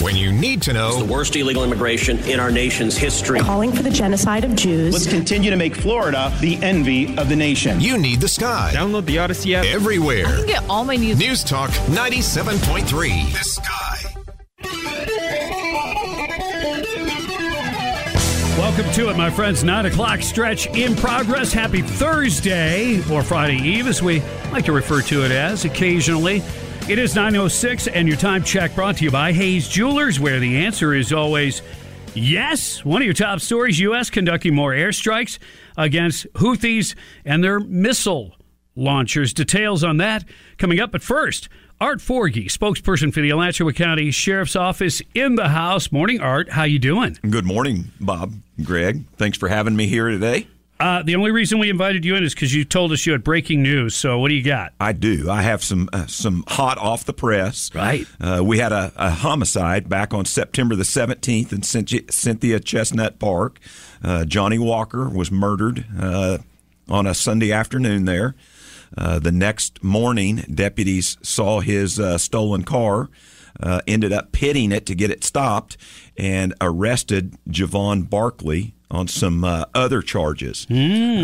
When you need to know, It's the worst illegal immigration in our nation's history. calling for the genocide of Jews. Let's continue to make Florida the envy of the nation. you need the sky. Download the Audacy app. Everywhere. I can get all my news. News Talk 97.3. The sky. Welcome to it, my friends. Nine o'clock stretch in progress. Happy Thursday or Friday Eve, as we like to refer to it as occasionally. It is 9.06, and your time check brought to you by Hayes Jewelers, where the answer is always yes. One of your top stories U.S. conducting more airstrikes against Houthis and their missile launchers. Details on that coming up. But first, Art Forgey, spokesperson for the Alachua County Sheriff's Office in the house. Morning, Art. How you doing? Good morning, Bob, Greg. Thanks for having me here today. Uh, the only reason we invited you in is because you told us you had breaking news. So what do you got? I do. I have some uh, some hot off the press. Right. Uh, we had a, a homicide back on September the 17th in Cynthia, Cynthia Chestnut Park. Uh, Johnny Walker was murdered uh, on a Sunday afternoon there. Uh, the next morning, deputies saw his uh, stolen car, uh, ended up pitting it to get it stopped, and arrested Javon Barkley on some uh, other charges.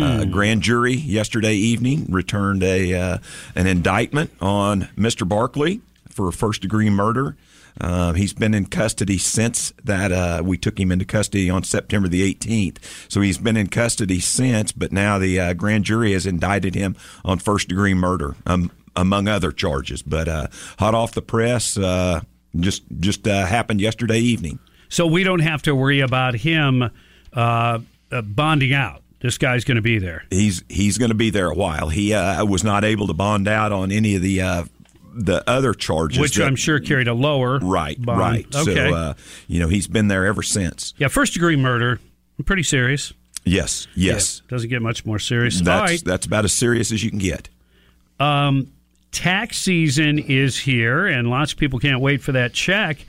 Uh, grand jury yesterday evening returned a uh, an indictment on Mr. Barkley for first degree murder. Uh, he's been in custody since that. Uh, we took him into custody on September the 18th. So he's been in custody since, but now the uh, grand jury has indicted him on first degree murder, um, among other charges. But uh, hot off the press, uh, just just uh, happened yesterday evening. So we don't have to worry about him uh, uh, bonding out. This guy's going to be there. He's he's going to be there a while. He uh, was not able to bond out on any of the uh, the other charges, Which that- I'm sure carried a lower Right, bond. right. Okay. So uh, you know he's been there ever since. yeah, first degree murder, pretty serious. Yes, yes. Yeah, doesn't get much more serious. That's All right. that's about as serious as you can get. Um, tax season is here, and lots of people can't wait for that check.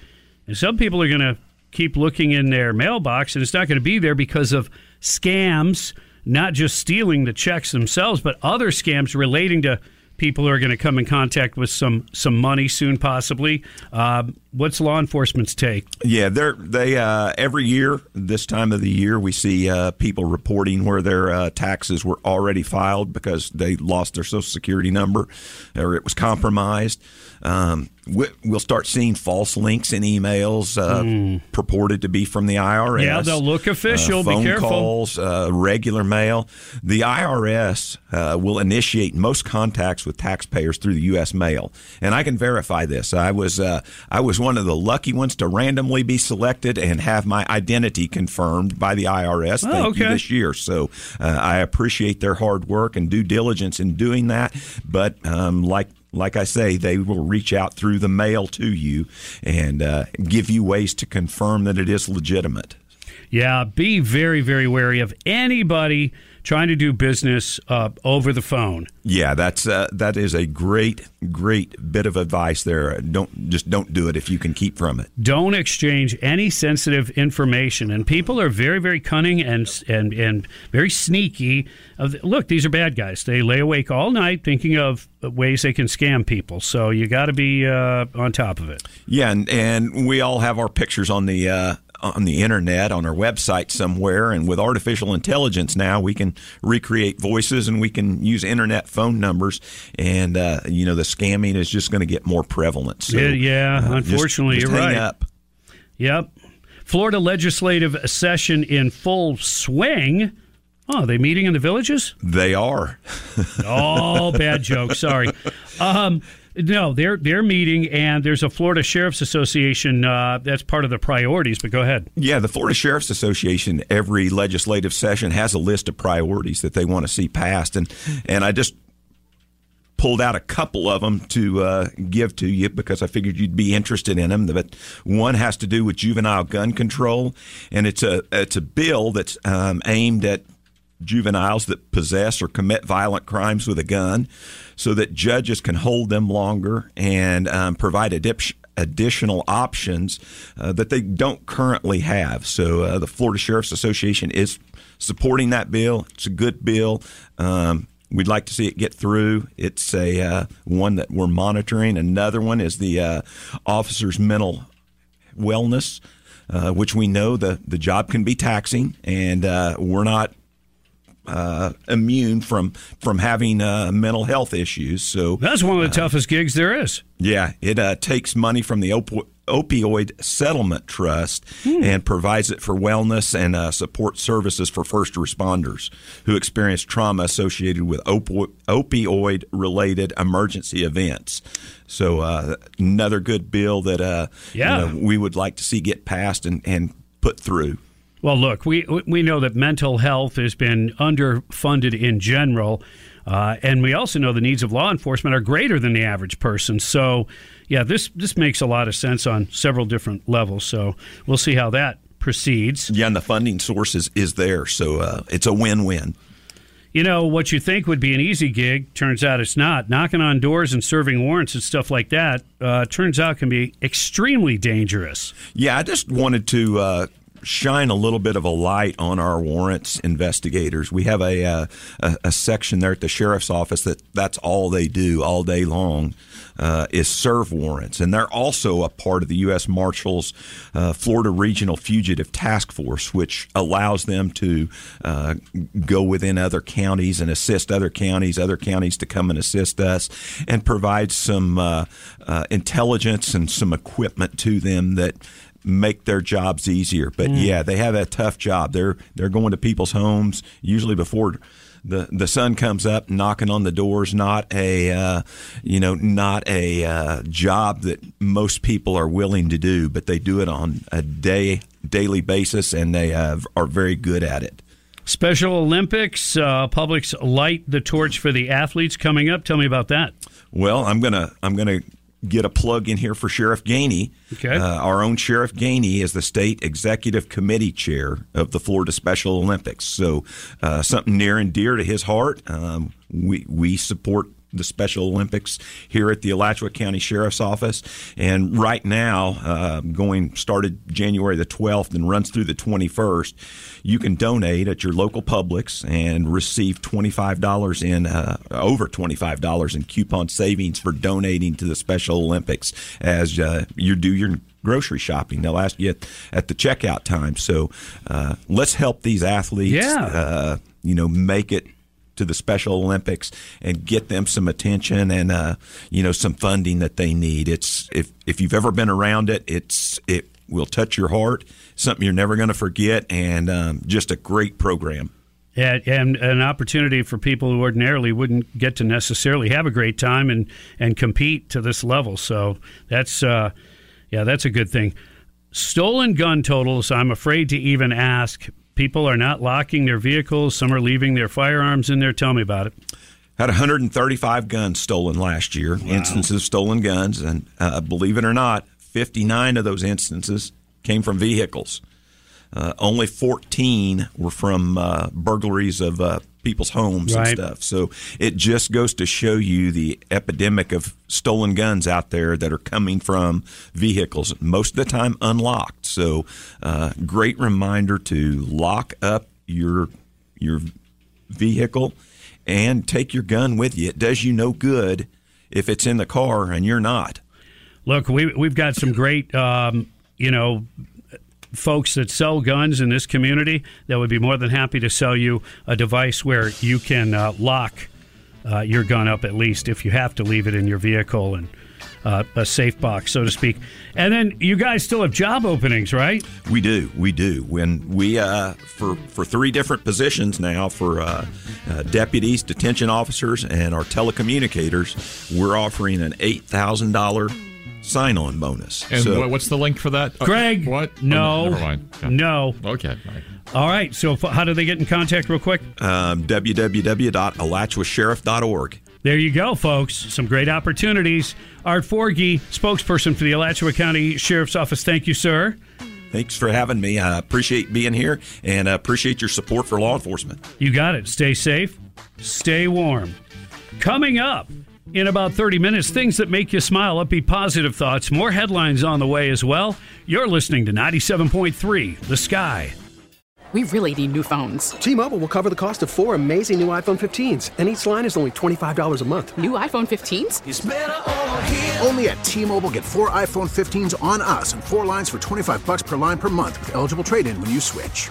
And some people are going to keep looking in their mailbox, and it's not going to be there because of scams, not just stealing the checks themselves, but other scams relating to people who are going to come in contact with some some money soon, possibly. Uh, what's law enforcement's take? Yeah, they're they uh, every year this time of the year we see uh, people reporting where their uh, taxes were already filed because they lost their social security number or it was compromised. Um, we, we'll start seeing false links in emails uh, purported to be from the IRS. Yeah, they'll look official. Uh, Be phone careful. calls, uh, regular mail. The IRS uh, will initiate most contacts with taxpayers through the U.S. mail, and I can verify this. I was uh, I was one of the lucky ones to randomly be selected and have my identity confirmed by the IRS. Oh, Thank you this year. So uh, I appreciate their hard work and due diligence in doing that. But um, like like I say, they will reach out through the mail to you and uh, give you ways to confirm that it is legitimate. Yeah, be very, very wary of anybody trying to do business uh, over the phone. Yeah, that's uh, that is a great, great bit of advice there. Don't just don't do it if you can keep from it. don't exchange any sensitive information and people are very very cunning and and and very sneaky look these are bad guys they lay awake all night thinking of ways they can scam people so you got to be uh, on top of it Yeah, and, and we all have our pictures on the uh, on the internet on our website somewhere, and with artificial intelligence now, we can recreate voices and we can use internet phone numbers, and uh, you know the scamming is just going to get more prevalent. So, Yeah, yeah, uh, just- unfortunately, just you're right. Up. Yep. Florida legislative session in full swing. Oh, are they meeting in the villages? They are. oh, bad joke. Sorry. Um, no, they're they're meeting, and there's a Florida Sheriff's Association uh, that's part of the priorities. But go ahead. Yeah, the Florida Sheriff's Association every legislative session has a list of priorities that they want to see passed, and and I just pulled out a couple of them to uh, give to you because I figured you'd be interested in them. But one has to do with juvenile gun control, and it's a it's a bill that's um, aimed at juveniles that possess or commit violent crimes with a gun, so that judges can hold them longer and um, provide additional options uh, that they don't currently have. So uh, the Florida Sheriff's Association is supporting that bill. It's a good bill. Um, We'd like to see it get through. It's a uh, one that we're monitoring. Another one is the uh, officer's mental wellness, uh, which we know the the job can be taxing, and uh, we're not uh, immune from from having uh, mental health issues. So that's one of the toughest gigs there is. Yeah, it takes money from the op- opioid settlement trust hmm. and provides it for wellness and uh, support services for first responders who experience trauma associated with op- opioid related emergency events. So uh, another good bill that uh, yeah. You know, we would like to see get passed and, and put through. Well, look, we we know that mental health has been underfunded in general. Uh, and we also know the needs of law enforcement are greater than the average person. So, yeah, this this makes a lot of sense on several different levels. So we'll see how that proceeds. Yeah, and the funding source is, is there, so uh, it's a win win. You know, what you think would be an easy gig turns out it's not. Knocking on doors and serving warrants and stuff like that uh, turns out can be extremely dangerous. Yeah, I just wanted to uh, shine a little bit of a light on our warrants investigators. We have a, uh, a, a section there at the sheriff's office that that's all they do all day long. Uh, is serve warrants, and they're also a part of the U.S. Marshals uh, Florida Regional Fugitive Task Force, which allows them to uh, go within other counties and assist other counties, other counties to come and assist us, and provide some uh, uh, intelligence and some equipment to them that make their jobs easier. But mm. yeah, they have a tough job. They're they're going to people's homes usually before the the sun comes up, knocking on the doors. Not a uh, you know not a uh, job that most people are willing to do, but they do it on a day daily basis, and they uh, are very good at it. Special Olympics, uh, Publix light the torch for the athletes coming up. Tell me about that. Well, I'm gonna I'm gonna get a plug in here for Sheriff Gainey. Okay. Uh, our own Sheriff Gainey is the state executive committee chair of the Florida Special Olympics. So uh, something near and dear to his heart. Um, we we support the Special Olympics here at the Alachua County Sheriff's Office. And right now, uh, going started January the 12th and runs through the 21st, you can donate at your local Publix and receive $25 in, uh, over $25 in coupon savings for donating to the Special Olympics as uh, you do your grocery shopping. They'll ask you at, at the checkout time. So uh, let's help these athletes. Yeah. Uh, you know, make it to the Special Olympics and get them some attention and uh, you know some funding that they need. It's if if you've ever been around it, it's it will touch your heart. Something you're never going to forget, and um, just a great program. Yeah, and an opportunity for people who ordinarily wouldn't get to necessarily have a great time and and compete to this level. So that's uh, yeah, that's a good thing. Stolen gun totals. I'm afraid to even ask people are not locking their vehicles. Some are leaving their firearms in there. Tell me about it. Had 135 guns stolen last year, wow. instances of stolen guns, and uh, believe it or not, 59 of those instances came from vehicles. Uh, only 14 were from uh, burglaries of uh, people's homes right. and stuff. So it just goes to show you the epidemic of stolen guns out there that are coming from vehicles, most of the time unlocked. So uh, great reminder to lock up your your vehicle and take your gun with you. It does you no good if it's in the car and you're not. Look, we we've got some great um, you know folks that sell guns in this community that would be more than happy to sell you a device where you can uh, lock uh, your gun up at least if you have to leave it in your vehicle and uh, a safe box, so to speak. And then you guys still have job openings, right? We do, we do. When we uh, for for three different positions now for uh, uh, deputies, detention officers, and our telecommunicators, we're offering an eight thousand dollar sign on bonus. And So- what- what's the link for that? Uh, Greg, what? No, Oh, never mind. Okay. no. Okay. All right. So, f- how do they get in contact, real quick? um, www.alachua.sheriff.org. There you go, folks. Some great opportunities. Art Forgey, spokesperson for the Alachua County Sheriff's Office. Thank you, sir. Thanks for having me. I appreciate being here and uh, appreciate your support for law enforcement. You got it. Stay safe, stay warm. Coming up in about 30 minutes, things that make you smile, upbeat positive thoughts, more headlines on the way as well. You're listening to 97.3 The Sky. We really need new phones. T-Mobile will cover the cost of four amazing new iPhone 15s, and each line is only $25 a month. New iPhone 15s? Only at T-Mobile get four iPhone 15s on us and four lines for 25 bucks per line per month with eligible trade-in when you switch.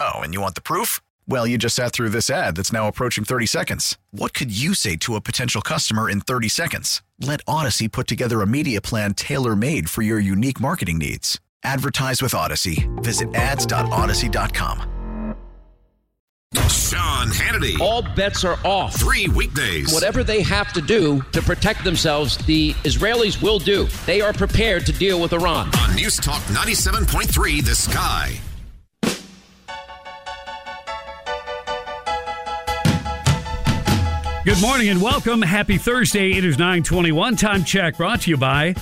Oh, and you want the proof? Well, you just sat through this ad that's now approaching 30 seconds. What could you say to a potential customer in 30 seconds? Let Audacy put together a media plan tailor made for your unique marketing needs. Advertise with Audacy. Visit ads.audacy.com. Sean Hannity. All bets are off. Three weekdays. Whatever they have to do to protect themselves, the Israelis will do. They are prepared to deal with Iran. On News Talk 97.3 The Sky. Good morning and welcome. Happy Thursday. It is 921. Time check brought to you by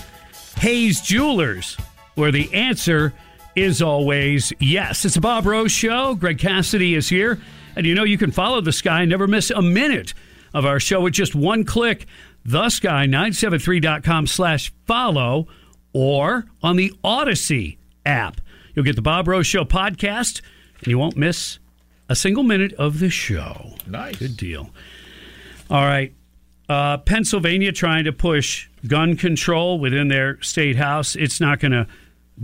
Hayes Jewelers, where the answer is always yes. It's a Bob Rose show. Greg Cassidy is here. And you know you can follow the sky, never miss a minute of our show with just one click. The Thesky973.com slash follow or on the Audacy app. You'll get the Bob Rose Show podcast and you won't miss a single minute of the show. Nice. Good deal. All right. Uh, Pennsylvania trying to push gun control within their state house. It's not going to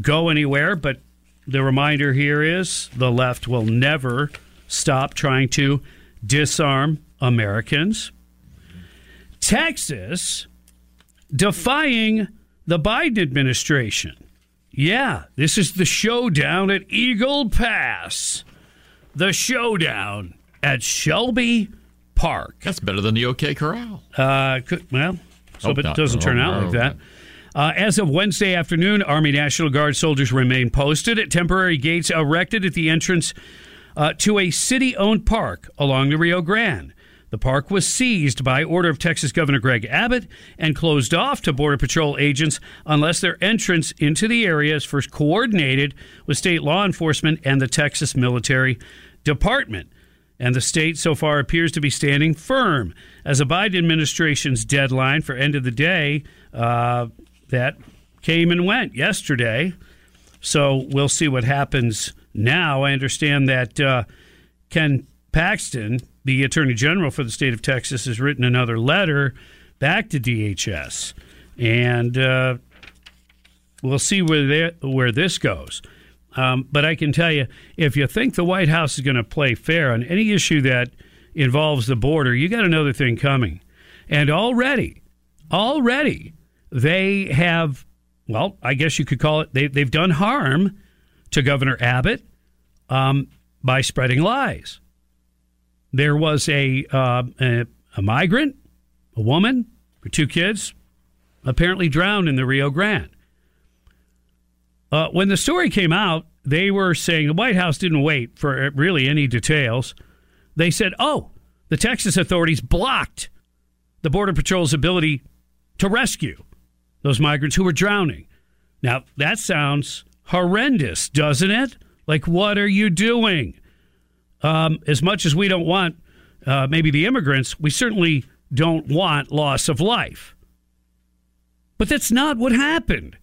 go anywhere, but the reminder here is the left will never stop trying to disarm Americans. Texas defying the Biden administration. Yeah, this is the showdown at Eagle Pass. The showdown at Shelby Park. That's better than the OK Corral. Uh, could, well, so Hope it doesn't turn Oh, out like that. Uh, as of Wednesday afternoon, Army National Guard soldiers remain posted at temporary gates erected at the entrance uh, to a city owned park along the Rio Grande. The park was seized by order of Texas Governor Greg Abbott and closed off to Border Patrol agents unless their entrance into the area is first coordinated with state law enforcement and the Texas Military Department. And the state so far appears to be standing firm as a Biden administration's deadline for end of the day uh, that came and went yesterday. So we'll see what happens now. I understand that uh, Ken Paxton, the Attorney General for the state of Texas, has written another letter back to DHS, and uh, we'll see where they, where this goes. Um, but I can tell you, if you think the White House is going to play fair on any issue that involves the border, you got another thing coming. And already, already, they have, well, I guess you could call it, they, they've done harm to Governor Abbott um, by spreading lies. There was a, uh, a, a migrant, a woman, with two kids, apparently drowned in the Rio Grande. Uh, when the story came out, they were saying the White House didn't wait for really any details. They said, oh, the Texas authorities blocked the Border Patrol's ability to rescue those migrants who were drowning. Now, that sounds horrendous, doesn't it? Like, what are you doing? Um, as much as we don't want uh, maybe the immigrants, we certainly don't want loss of life. But that's not what happened.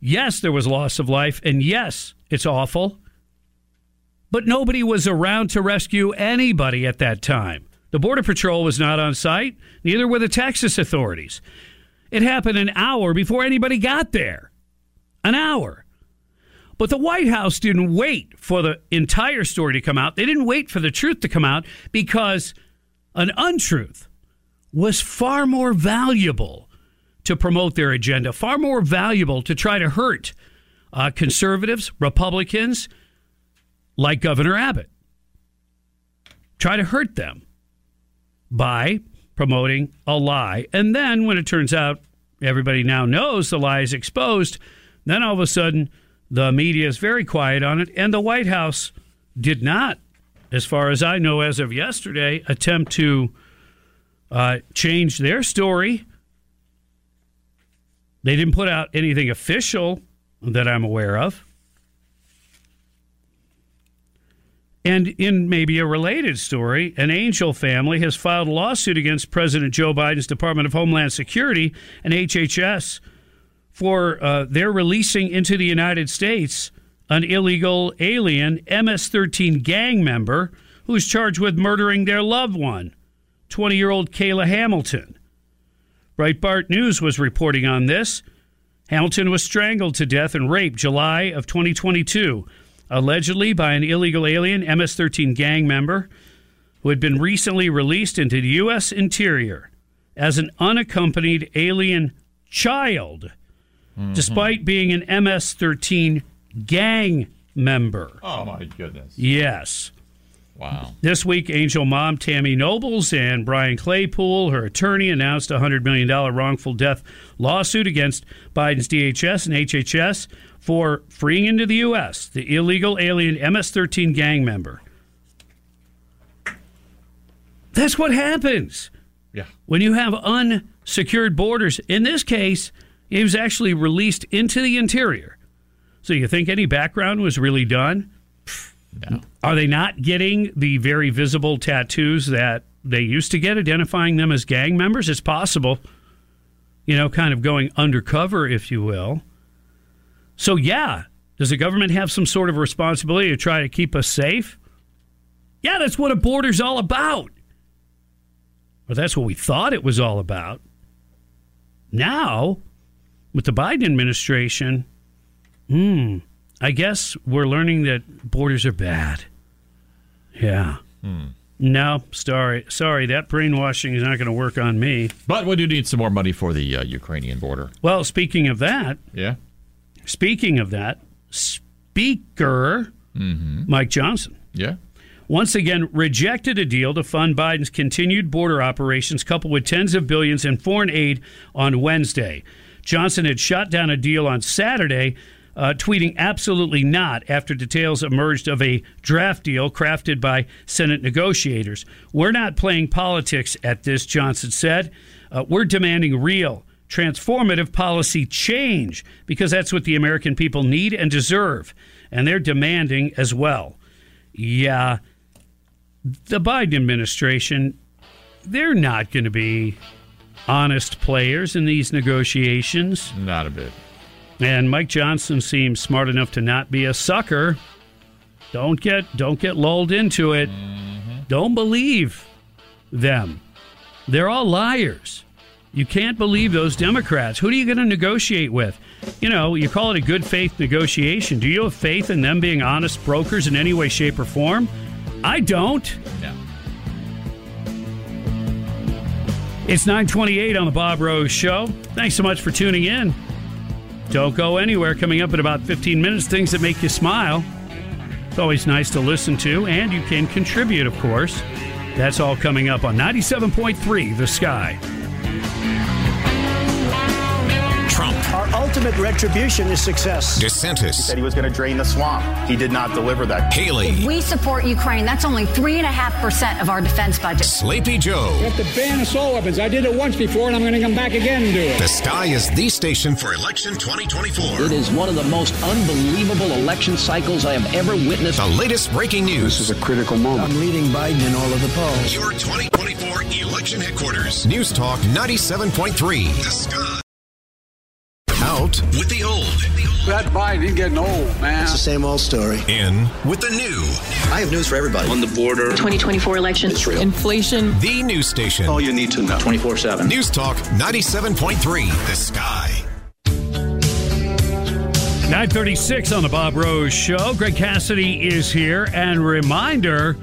Yes, there was loss of life, and yes, it's awful. But nobody was around to rescue anybody at that time. The Border Patrol was not on site, neither were the Texas authorities. It happened an hour before anybody got there. An hour. But the White House didn't wait for the entire story to come out. They didn't wait for the truth to come out because an untruth was far more valuable to promote their agenda, far more valuable to try to hurt uh, conservatives, Republicans, like Governor Abbott. Try to hurt them by promoting a lie. And then when it turns out everybody now knows the lie is exposed, then all of a sudden the media is very quiet on it. And the White House did not, as far as I know as of yesterday, attempt to uh, change their story. They didn't put out anything official that I'm aware of. And in maybe a related story, an Angel family has filed a lawsuit against President Joe Biden's Department of Homeland Security and HHS for uh, their releasing into the United States an illegal alien MS 13 gang member who's charged with murdering their loved one, 20 year old Kayla Hamilton. Breitbart News was reporting on this. Hamilton was strangled to death and raped July of 2022 allegedly by an illegal alien MS 13 gang member who had been recently released into the U.S. interior as an unaccompanied alien child, mm-hmm. despite being an MS 13 gang member. Oh, my goodness. Yes. Wow. This week, Angel mom Tammy Nobles and Brian Claypool, her attorney, announced a $100 million wrongful death lawsuit against Biden's DHS and HHS for freeing into the U.S. the illegal alien MS 13 gang member. That's what happens. Yeah. When you have unsecured borders. In this case, he was actually released into the interior. So you think any background was really done? Are they not getting the very visible tattoos that they used to get, identifying them as gang members? It's possible. You know, kind of going undercover, if you will. So, yeah, does the government have some sort of responsibility to try to keep us safe? Yeah, that's what a border's all about. Or that's what we thought it was all about. Now, with the Biden administration, hmm, I guess we're learning that borders are bad. Yeah. Hmm. No, sorry, sorry, that brainwashing is not going to work on me. But we do need some more money for the uh, Ukrainian border. Well, speaking of that, yeah, Speaking of that, Speaker mm-hmm. Mike Johnson. Yeah. Once again, rejected a deal to fund Biden's continued border operations, coupled with tens of billions in foreign aid on Wednesday. Johnson had shot down a deal on Saturday, uh, tweeting absolutely not after details emerged of a draft deal crafted by Senate negotiators. We're not playing politics at this, Johnson said. Uh, we're demanding real, transformative policy change because that's what the American people need and deserve. And they're demanding as well. Yeah, the Biden administration, they're not going to be honest players in these negotiations. Not a bit. And Mike Johnson seems smart enough to not be a sucker. Don't get don't get lulled into it. Mm-hmm. Don't believe them. They're all liars. You can't believe those Democrats. Who are you going to negotiate with? You know, you call it a good faith negotiation. Do you have faith in them being honest brokers in any way, shape, or form? I don't. No. It's 928 on the Bob Rose Show. Thanks so much for tuning in. Don't go anywhere. Coming up in about 15 minutes, things that make you smile. It's always nice to listen to, and you can contribute, of course. That's all coming up on 97.3 The Sky. Ultimate retribution is success. DeSantis. He said he was going to drain the swamp. He did not deliver that. Haley. If we support Ukraine, that's only 3.5% of our defense budget. Sleepy Joe. You have to ban assault weapons. I did it once before, and I'm going to come back again and do it. The Sky is the station for election 2024. It is one of the most unbelievable election cycles I have ever witnessed. The latest breaking news. This is a critical moment. I'm leading Biden in all of the polls. Your 2024 election headquarters. News Talk 97.3. The Sky. Out with the old. That Biden, he's getting old, man. It's the same old story. In with the new. I have news for everybody. On the border. 2024 election. Israel. Inflation. The news station. All you need to know. 24 7. News Talk 97.3. The Sky. 936 on the Bob Rose Show. Greg Cassidy is here. And reminder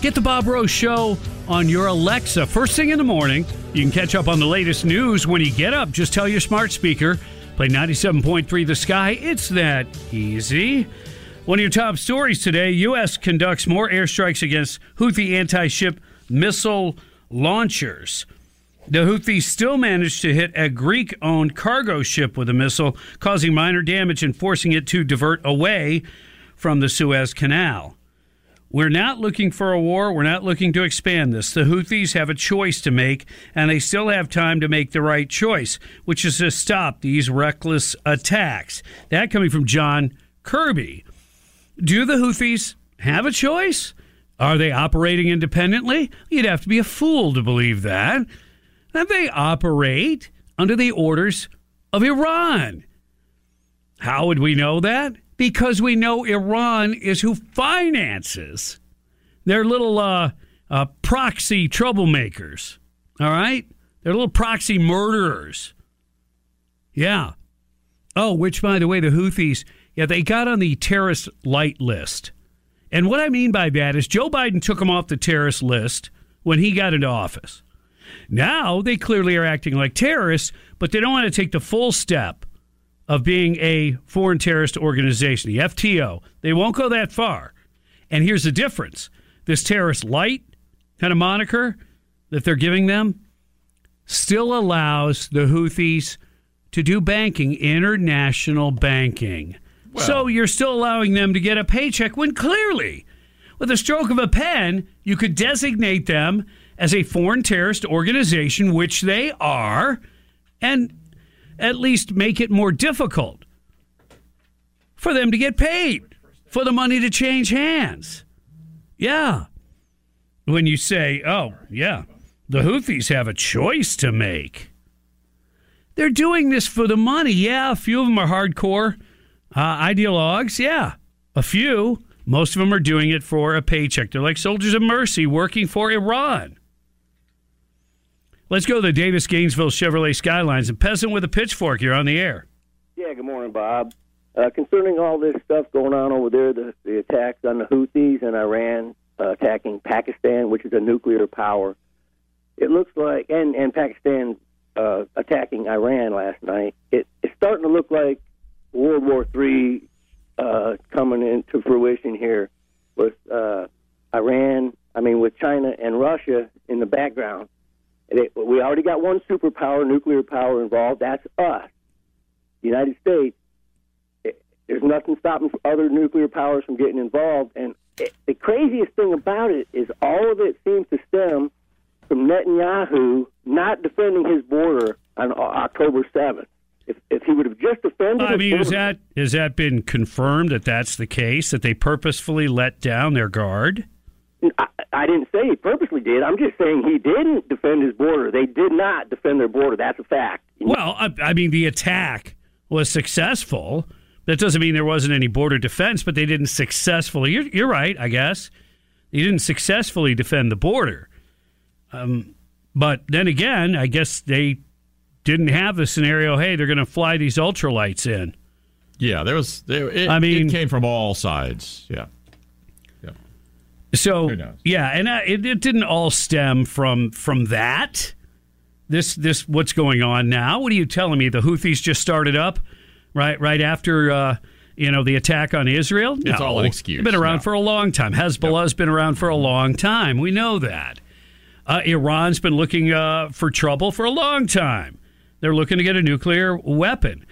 get the Bob Rose Show on your Alexa. First thing in the morning, you can catch up on the latest news when you get up. Just tell your smart speaker, play 97.3 The Sky. It's that easy. One of your top stories today U.S. conducts more airstrikes against Houthi anti ship missile launchers. The Houthis still managed to hit a Greek owned cargo ship with a missile, causing minor damage and forcing it to divert away from the Suez Canal. We're not looking for a war. We're not looking to expand this. The Houthis have a choice to make, and they still have time to make the right choice, which is to stop these reckless attacks. That coming from John Kirby. Do the Houthis have a choice? Are they operating independently? You'd have to be a fool to believe that. And they operate under the orders of Iran. How would we know that? Because we know Iran is who finances their little uh, uh, proxy troublemakers. All right? They're little proxy murderers. Yeah. Oh, which, by the way, the Houthis, yeah, they got on the terrorist light list. And what I mean by that is Joe Biden took them off the terrorist list when he got into office. Now they clearly are acting like terrorists, but they don't want to take the full step of being a foreign terrorist organization, the FTO. They won't go that far. And here's the difference this terrorist light kind of moniker that they're giving them still allows the Houthis to do banking, international banking. Well- so you're still allowing them to get a paycheck when clearly, with a stroke of a pen, you could designate them as a foreign terrorist organization, which they are, and at least make it more difficult for them to get paid, for the money to change hands. Yeah. When you say, oh, yeah, the Houthis have a choice to make. They're doing this for the money. Yeah, a few of them are hardcore uh, ideologues. Yeah, a few. Most of them are doing it for a paycheck. They're like soldiers of mercy working for Iran. Let's go to the Davis Gainesville Chevrolet Skylines. And peasant with a pitchfork, you're on the air. Yeah, good morning, Bob. Uh, concerning all this stuff going on over there, the, the attacks on the Houthis and Iran uh, attacking Pakistan, which is a nuclear power, it looks like, and, and Pakistan uh, attacking Iran last night, it, it's starting to look like World War III uh, coming into fruition here with uh, Iran, I mean, with China and Russia in the background. We already got one superpower, nuclear power involved. That's us, the United States. It, there's nothing stopping other nuclear powers from getting involved. And it, the craziest thing about it is all of it seems to stem from Netanyahu not defending his border on October 7th. If, if he would have just defended I mean, is that has that been confirmed that that's the case? That they purposefully let down their guard? I, I didn't say he purposely did. I'm just saying he didn't defend his border. They did not defend their border. That's a fact. Well, I, I mean, the attack was successful. That doesn't mean there wasn't any border defense, but they didn't successfully. You're, you're right, I guess. They didn't successfully defend the border. Um, but then again, I guess they didn't have the scenario. Hey, they're going to fly these ultralights in. Yeah, there was. There, it, I mean- it came from all sides. Yeah. So yeah, and uh, it, it didn't all stem from from that. This this what's going on now? What are you telling me? The Houthis just started up right right after uh, you know the attack on Israel. It's all an excuse. Been around No. for a long time. Hezbollah's been around for a long time. We know that. Uh, Iran's been looking uh, for trouble for a long time. They're looking to get a nuclear weapon.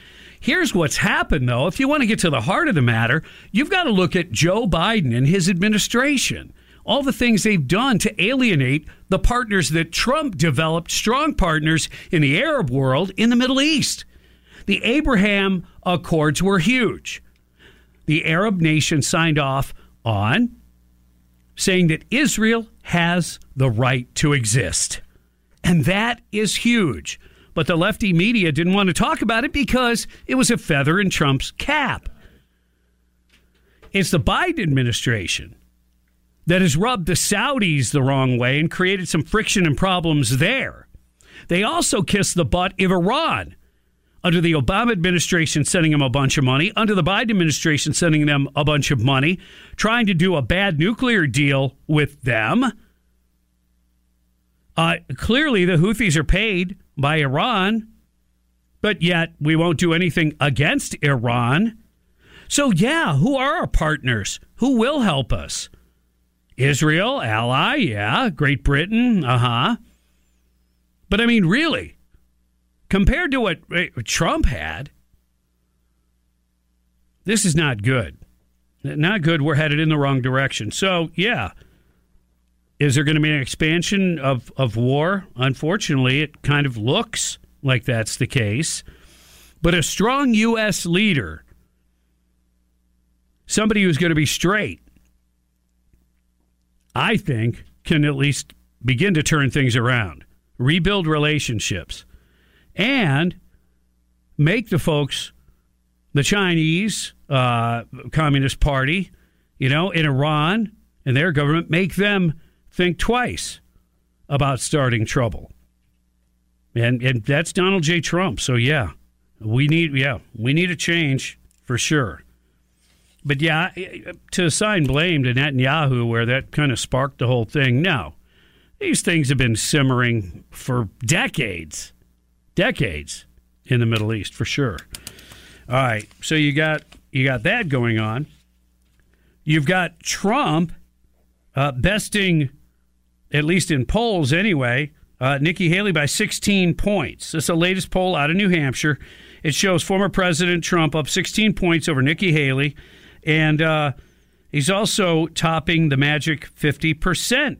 Here's what's happened, though. If you want to get to the heart of the matter, you've got to look at Joe Biden and his administration. All the things they've done to alienate the partners that Trump developed, strong partners in the Arab world, in the Middle East. The Abraham Accords were huge. The Arab nation signed off on saying that Israel has the right to exist. And that is huge. But the lefty media didn't want to talk about it because it was a feather in Trump's cap. It's the Biden administration that has rubbed the Saudis the wrong way and created some friction and problems there. They also kissed the butt of Iran under the Obama administration sending them a bunch of money, under the Biden administration sending them a bunch of money, trying to do a bad nuclear deal with them. Uh, clearly, the Houthis are paid by Iran, but yet we won't do anything against Iran. So, yeah, who are our partners? Who will help us? Israel, ally, yeah. Great Britain, uh huh. But I mean, really, compared to what eh, Trump had, this is not good. Not good. We're headed in the wrong direction. So, yeah. Is there going to be an expansion of, of war? Unfortunately, it kind of looks like that's the case. But a strong U.S. leader, somebody who's going to be straight, I think, can at least begin to turn things around, rebuild relationships, and make the folks, the Chinese uh, Communist Party, you know, in Iran and their government, make them think twice about starting trouble. And and that's Donald J. Trump. So yeah, we need yeah we need a change for sure. But yeah, to assign blame to Netanyahu, where that kind of sparked the whole thing. No, these things have been simmering for decades, decades in the Middle East for sure. All right, so you got you got that going on. You've got Trump uh, besting at least in polls anyway, uh, Nikki Haley by 16 points. This is the latest poll out of New Hampshire. It shows former President Trump up 16 points over Nikki Haley, and uh, he's also topping the magic 50%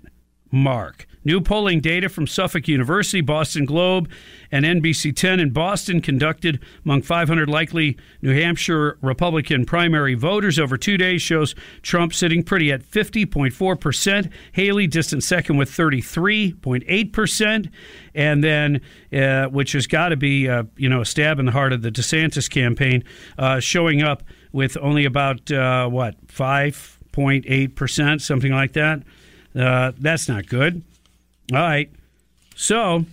mark. New polling data from Suffolk University, Boston Globe, and NBC 10 in Boston, conducted among 500 likely New Hampshire Republican primary voters over two days, shows Trump sitting pretty at 50.4%, Haley distant second with 33.8%, and then, uh, which has got to be, uh, you know, a stab in the heart of the DeSantis campaign, uh, showing up with only about, uh, what, 5.8%, something like that. Uh, that's not good. All right. So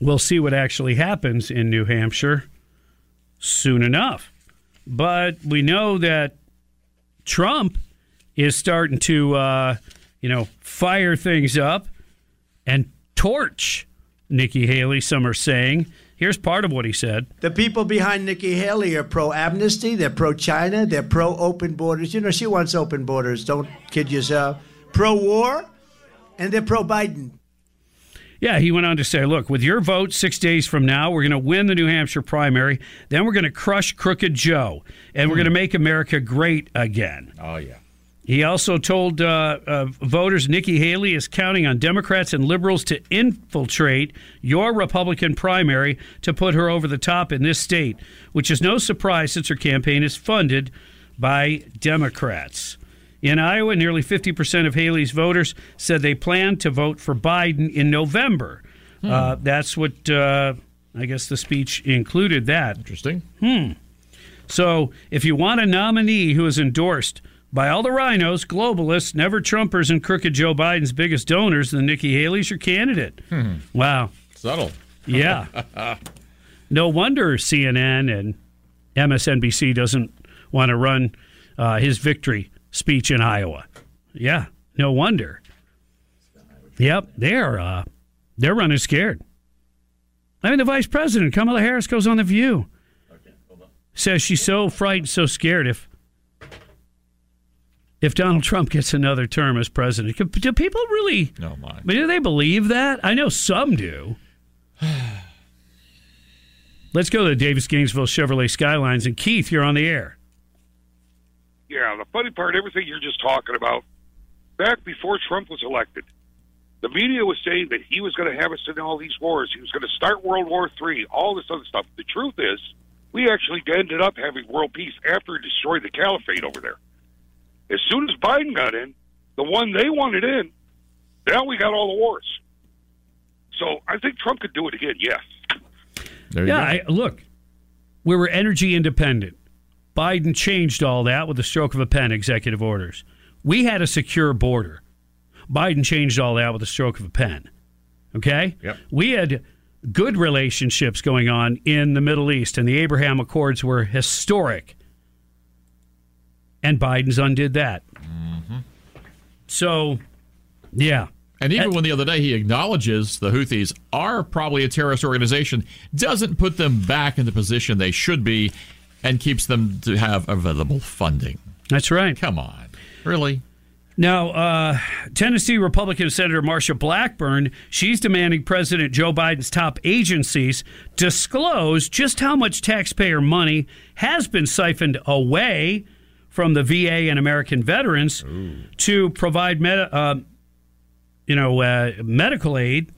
we'll see what actually happens in New Hampshire soon enough. But we know that Trump is starting to, uh, you know, fire things up and torch Nikki Haley, some are saying. Here's part of what he said. The people behind Nikki Haley are pro amnesty, they're pro China, they're pro open borders. You know, she wants open borders, don't kid yourself. Pro war, and they're pro Biden. Yeah, he went on to say, look, with your vote six days from now, we're going to win the New Hampshire primary. Then we're going to crush Crooked Joe, and we're going to make America great again. Oh, yeah. He also told uh, uh, voters Nikki Haley is counting on Democrats and liberals to infiltrate your Republican primary to put her over the top in this state, which is no surprise since her campaign is funded by Democrats. In Iowa, nearly 50% of Haley's voters said they plan to vote for Biden in November. Hmm. Uh, that's what uh, I guess the speech included that. Interesting. Hmm. So if you want a nominee who is endorsed by all the RINOs, globalists, never Trumpers, and crooked Joe Biden's biggest donors, then Nikki Haley's your candidate. Hmm. Wow. Subtle. Yeah. no wonder CNN and MSNBC doesn't want to run uh, his victory speech in Iowa. Yeah, no wonder. Yep, they're uh, they're running scared. I mean, the vice president Kamala Harris goes on the View, says she's so frightened, so scared if if Donald Trump gets another term as president. Do people really? No, my. Do they believe that? I know some do. Let's go to the Davis Gainesville Chevrolet Skylines. And Keith, you're on the air. Yeah, the funny part, everything you're just talking about, back before Trump was elected, the media was saying that he was going to have us in all these wars. He was going to start World War III, all this other stuff. The truth is, we actually ended up having world peace after he destroyed the caliphate over there. As soon as Biden got in, the one they wanted in, now we got all the wars. So I think Trump could do it again, yes. yeah, I, look, we were energy independent. Biden changed all that with the stroke of a pen, executive orders. We had a secure border. Biden changed all that with the stroke of a pen. Okay? Yep. We had good relationships going on in the Middle East, and the Abraham Accords were historic. And Biden's undid that. Mm-hmm. So, yeah. And even when the other day he acknowledges the Houthis are probably a terrorist organization, doesn't put them back in the position they should be and keeps them to have available funding. That's right. Come on. Really? Now, uh, Tennessee Republican Senator Marsha Blackburn, she's demanding President Joe Biden's top agencies disclose just how much taxpayer money has been siphoned away from the VA and American veterans Ooh. to provide med- uh, you know, uh, medical aid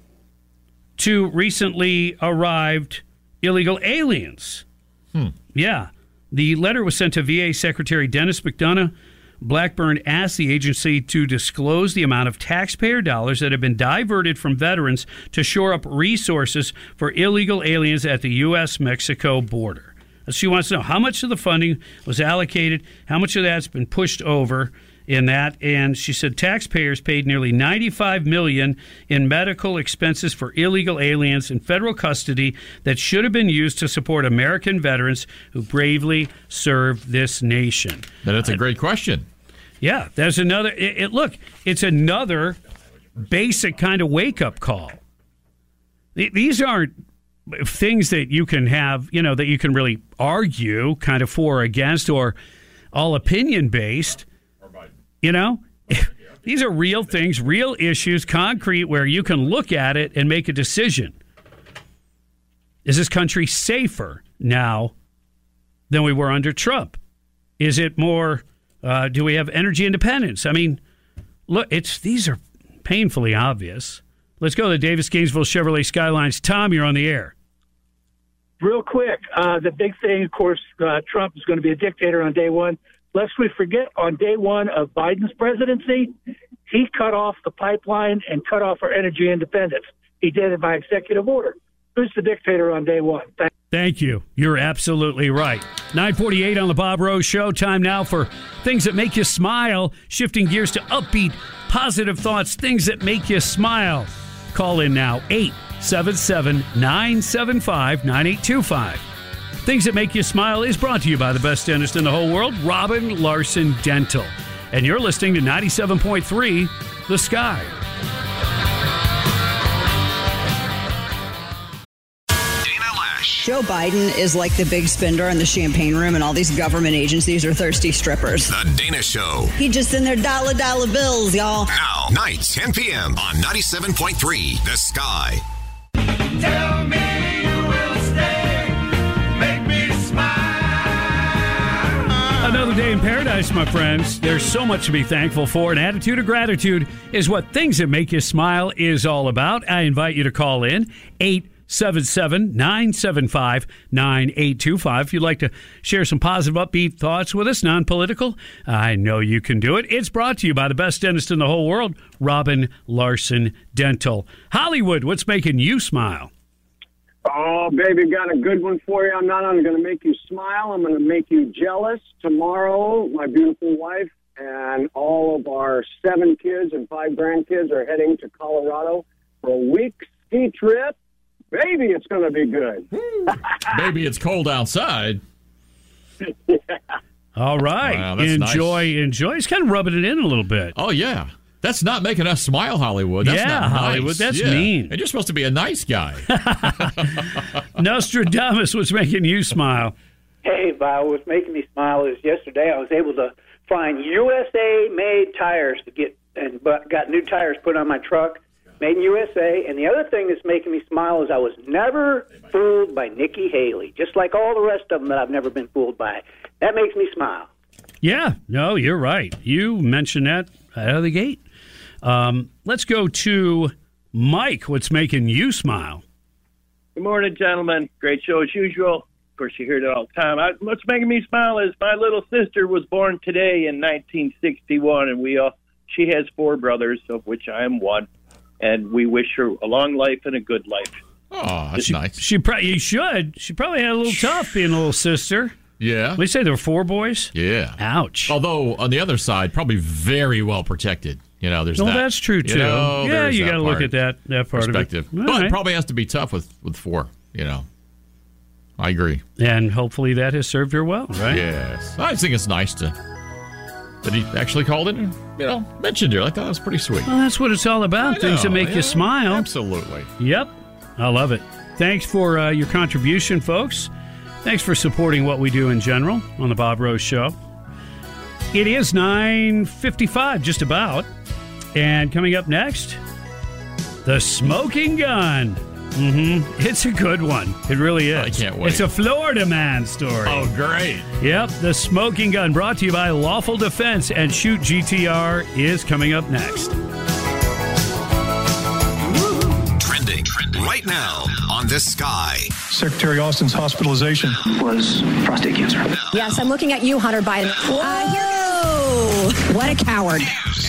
to recently arrived illegal aliens. Hmm. Yeah. The letter was sent to VA Secretary Denis McDonough. Blackburn asked the agency to disclose the amount of taxpayer dollars that have been diverted from veterans to shore up resources for illegal aliens at the U.S. Mexico border. She wants to know how much of the funding was allocated, how much of that's been pushed over in that and she said taxpayers paid nearly 95 million in medical expenses for illegal aliens in federal custody that should have been used to support American veterans who bravely served this nation. That's a great question. Yeah, there's another it, it look, it's another basic kind of wake-up call. These aren't things that you can have, you know, that you can really argue kind of for or against or all opinion based. You know, these are real things, real issues, concrete, where you can look at it and make a decision. Is this country safer now than we were under Trump? Is it more? Uh, do we have energy independence? I mean, look, it's these are painfully obvious. Let's go to the Davis Gainesville Chevrolet Skylines. Tom, you're on the air. Real quick, uh, the big thing, of course, uh, Trump is going to be a dictator on day one lest we forget, on day one of Biden's presidency, he cut off the pipeline and cut off our energy independence. He did it by executive order. Who's the dictator on day one? Thank- Thank you. You're absolutely right. 948 on the Bob Rose Show. Time now for things that make you smile. Shifting gears to upbeat, positive thoughts, things that make you smile. Call in now, 877 975 9825. Things That Make You Smile is brought to you by the best dentist in the whole world, Robin Larson Dental. And you're listening to 97.3 The Sky. Joe Biden is like the big spender in the champagne room, and all these government agencies are thirsty strippers. The Dana Show. He just in their dollar dollar bills, y'all. Now, night 10 p.m. on 97.3 The Sky. In paradise, my friends. There's so much to be thankful for. An attitude of gratitude is what things that make you smile is all about. I invite you to call in 877 975 9825. If you'd like to share some positive, upbeat thoughts with us, non political, I know you can do it. It's brought to you by the best dentist in the whole world, Robin Larson Dental. Hollywood, what's making you smile? Oh, baby, got a good one for you. I'm not only going to make you smile, I'm going to make you jealous. Tomorrow, my beautiful wife and all of our seven kids and five grandkids are heading to Colorado for a week ski trip. Baby, it's going to be good. Hmm. Maybe it's cold outside. yeah. All right. Wow, that's enjoy, enjoy. He's kind of rubbing it in a little bit. Oh, yeah. That's not making us smile, Hollywood. That's Yeah, not nice. Hollywood, that's Yeah. mean. And you're supposed to be a nice guy. Nostradamus, was making you smile? Hey, Bob, what's making me smile is yesterday I was able to find USA made tires to get and but got new tires put on my truck. Made in USA. And the other thing that's making me smile is I was never fooled by Nikki Haley, just like all the rest of them that I've never been fooled by. That makes me smile. Yeah, no, you're right. You mentioned that out of the gate. Um, let's go to Mike. What's making you smile? Good morning, gentlemen. Great show as usual. Of course, you hear it all the time. I, what's making me smile is my little sister was born today in 1961, and we all she has four brothers, of which I am one, and we wish her a long life and a good life. Oh, that's she, nice. She probably you should. She probably had a little tough being a little sister. Yeah. We say there were four boys. Yeah. Ouch. Although on the other side, probably very well protected. You know, there's No, that. that's true, You too. know, Yeah, you gotta look at that- that part of it. perspective. All but right. probably has to be tough with with four. You know, I agree. And hopefully that has served her well, right? Yes, I think it's nice to that he actually called it and you know mentioned her. I thought that was pretty sweet. Well, that's what it's all about. I Things that make yeah, you smile. Absolutely. Yep. I love it. Thanks for uh, your contribution, folks. Thanks for supporting what we do in general on the Bob Rose Show. It is 9.55, just about. And coming up next, the smoking gun. Mm-hmm. It's a good one. It really is. I can't wait. It's a Florida man story. Oh, great. Yep, the smoking gun brought to you by Lawful Defense and Shoot GTR is coming up next. Trending right now on the sky. Secretary Austin's hospitalization was prostate cancer. Yes, I'm looking at you, Hunter Biden. Uh, here- what a coward.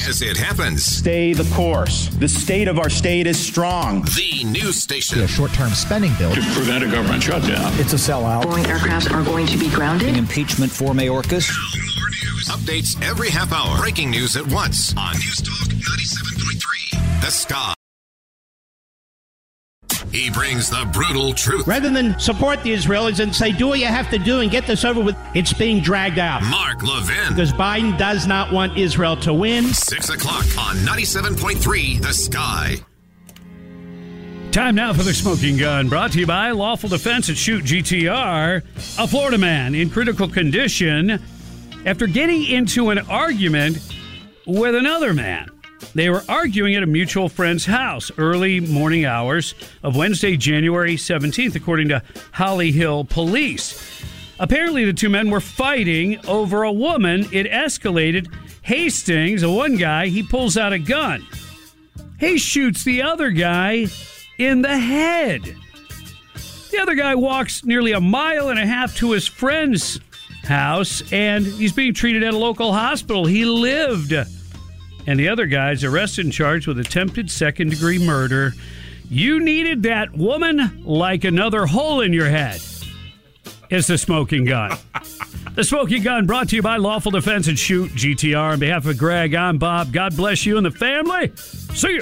As it happens, Stay the course. The state of our state is strong. the news station. A short-term spending bill To prevent a government shutdown. It's a sellout. Boeing aircrafts are going to be grounded. Impeachment for Mayorkas. Updates every half hour. Breaking news at once on News Talk 97.3. The Sky. He brings the brutal truth. Rather than support the Israelis and say, do what you have to do and get this over with, it's being dragged out. Mark Levin. Because Biden does not want Israel to win. Six o'clock on 97.3 The Sky. Time now for the smoking gun, brought to you by Lawful Defense at Shoot GTR. A Florida man in critical condition after getting into an argument with another man. They were arguing at a mutual friend's house early morning hours of Wednesday, January 17th, according to Holly Hill Police. Apparently, the two men were fighting over a woman. It escalated. Hastings, the one guy, he pulls out a gun. He shoots the other guy in the head. The other guy walks nearly a mile and a half to his friend's house and he's being treated at a local hospital. He lived. And the other guy's arrested and charged with attempted second degree murder. You needed that woman like another hole in your head. Is the smoking gun. the smoking gun brought to you by Lawful Defense and Shoot GTR. On behalf of Greg, I'm Bob. God bless you and the family. See you.